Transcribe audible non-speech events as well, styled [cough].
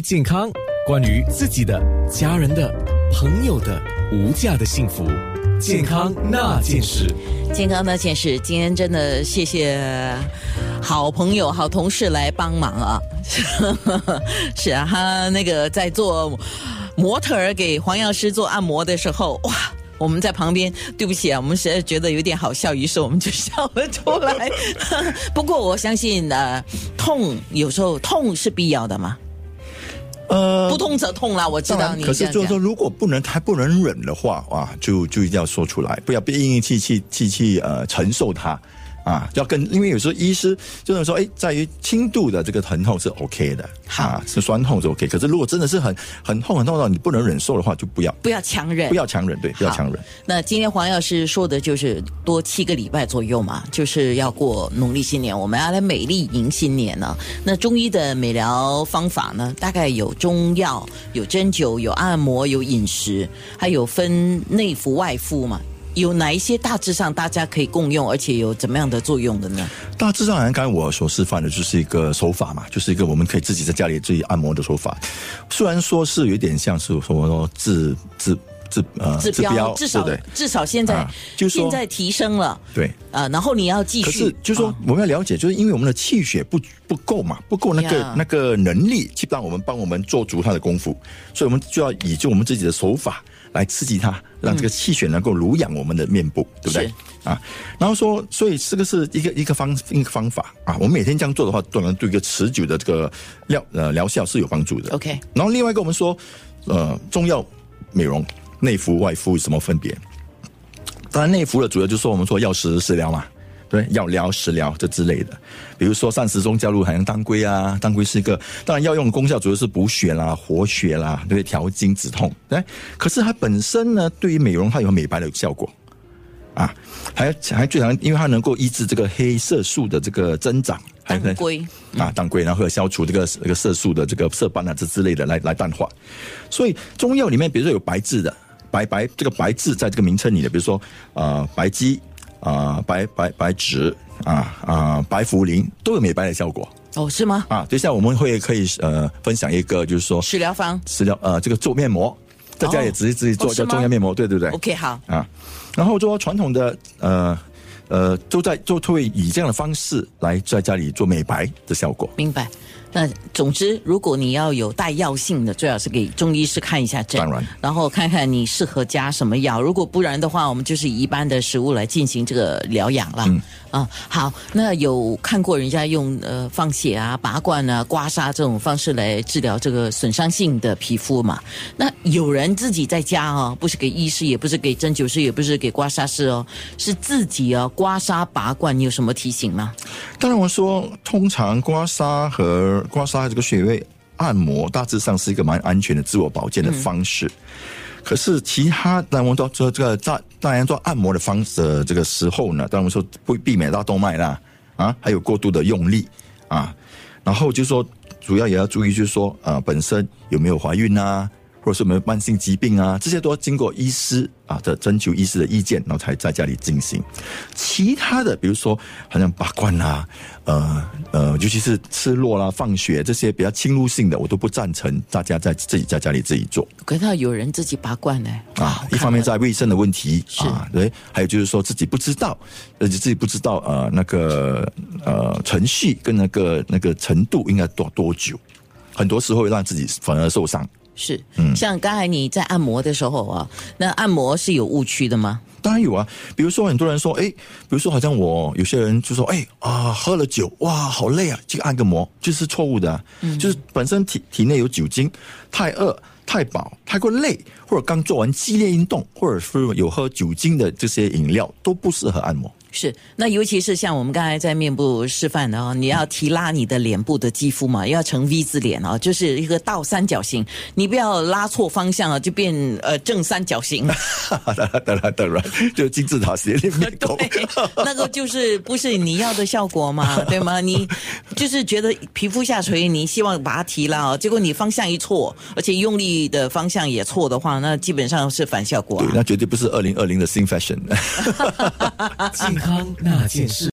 健康，关于自己的、家人的、朋友的无价的幸福，健康那件事。健康那件事，今天真的谢谢好朋友、好同事来帮忙啊！[laughs] 是啊，他那个在做模特儿给黄药师做按摩的时候，哇！我们在旁边，对不起啊，我们实在觉得有点好笑，于是我们就笑了出来。[laughs] 不过我相信，呃，痛有时候痛是必要的嘛。呃，不痛则痛啦，我知道你。可是就是说，如果不能还不能忍的话，哇，就就一定要说出来，不要硬硬气气气气呃承受它。啊，要跟，因为有时候医师就是说，哎，在于轻度的这个疼痛是 OK 的，好，是酸痛是 OK。可是如果真的是很很痛很痛到你不能忍受的话，就不要，不要强忍，不要强忍，对，不要强忍。那今天黄药师说的就是多七个礼拜左右嘛，就是要过农历新年，我们要来美丽迎新年呢。那中医的美疗方法呢，大概有中药、有针灸、有按摩、有饮食，还有分内服外敷嘛。有哪一些大致上大家可以共用，而且有怎么样的作用的呢？大致上，刚才我所示范的就是一个手法嘛，就是一个我们可以自己在家里自己按摩的手法。虽然说是有点像是什么说治治治呃治标，至少至少现在就是现在提升了，对啊，然后你要继续，可是就是说我们要了解，就是因为我们的气血不不够嘛，不够那个那个能力去让我们帮我们做足它的功夫，所以我们就要以就我们自己的手法。来刺激它，让这个气血能够濡养我们的面部，对不对？啊，然后说，所以这个是一个一个方一个方法啊。我们每天这样做的话，当然对一个持久的这个疗呃疗效是有帮助的。OK。然后另外一个，我们说，呃，中药美容内服外敷有什么分别？当然内服的主要就是说我们说药食食疗嘛。对，药疗、食疗这之类的，比如说膳食中加入海洋当归啊，当归是一个，当然药用的功效主要是补血啦、活血啦，对，调经止痛。对，可是它本身呢，对于美容它有美白的效果啊，还还最常，因为它能够抑制这个黑色素的这个增长，当归啊，当归，然后消除这个这个色素的这个色斑啊这之类的来来淡化。所以中药里面，比如说有白质的，白白这个白质在这个名称里的，比如说呃白鸡。啊，白白白芷啊啊，白茯苓都有美白的效果哦，是吗？啊，等一下我们会可以呃分享一个，就是说食疗方，食疗呃这个做面膜，在家也直接自己做叫中药面膜，对对不对？OK，好啊，然后说传统的呃呃都在都会以这样的方式来在家里做美白的效果，明白。那总之，如果你要有带药性的，最好是给中医师看一下诊，然后看看你适合加什么药。如果不然的话，我们就是以一般的食物来进行这个疗养了。啊，好，那有看过人家用呃放血啊、拔罐啊、刮痧这种方式来治疗这个损伤性的皮肤嘛？那有人自己在家啊，不是给医师，也不是给针灸师，也不是给刮痧师哦，是自己啊刮痧拔罐，你有什么提醒吗？当然，我说通常刮痧和刮痧这个穴位按摩，大致上是一个蛮安全的自我保健的方式。可是其他，当我们说这这个在当然做按摩的方式这个时候呢，当我们说会避免大动脉啦，啊，还有过度的用力啊，然后就说主要也要注意，就是说啊，本身有没有怀孕啊？或者是我们慢性疾病啊？这些都要经过医师啊的征求医师的意见，然后才在家里进行。其他的，比如说好像拔罐啦，呃呃，尤其是吃落啦、放血这些比较侵入性的，我都不赞成大家在自己在家里自己做。可是有人自己拔罐呢？啊，一方面在卫生的问题啊，对，还有就是说自己不知道，而且自己不知道呃那个呃程序跟那个那个程度应该多多久，很多时候会让自己反而受伤。是，嗯，像刚才你在按摩的时候啊，那按摩是有误区的吗？当然有啊，比如说很多人说，哎，比如说好像我有些人就说，哎啊，喝了酒，哇，好累啊，去按个摩，就是错误的，嗯，就是本身体体内有酒精，太饿、太饱、太过累，或者刚做完激烈运动，或者是有喝酒精的这些饮料，都不适合按摩。是，那尤其是像我们刚才在面部示范的啊，你要提拉你的脸部的肌肤嘛，要成 V 字脸啊，就是一个倒三角形，你不要拉错方向啊，就变呃正三角形。当然当然当然，就金字塔斜面孔。[laughs] 那个就是不是你要的效果嘛，对吗？你 [laughs] 就是觉得皮肤下垂，你希望把它提拉哦，结果你方向一错，而且用力的方向也错的话，那基本上是反效果。对，那绝对不是二零二零的新 fashion。[laughs] 康那件事。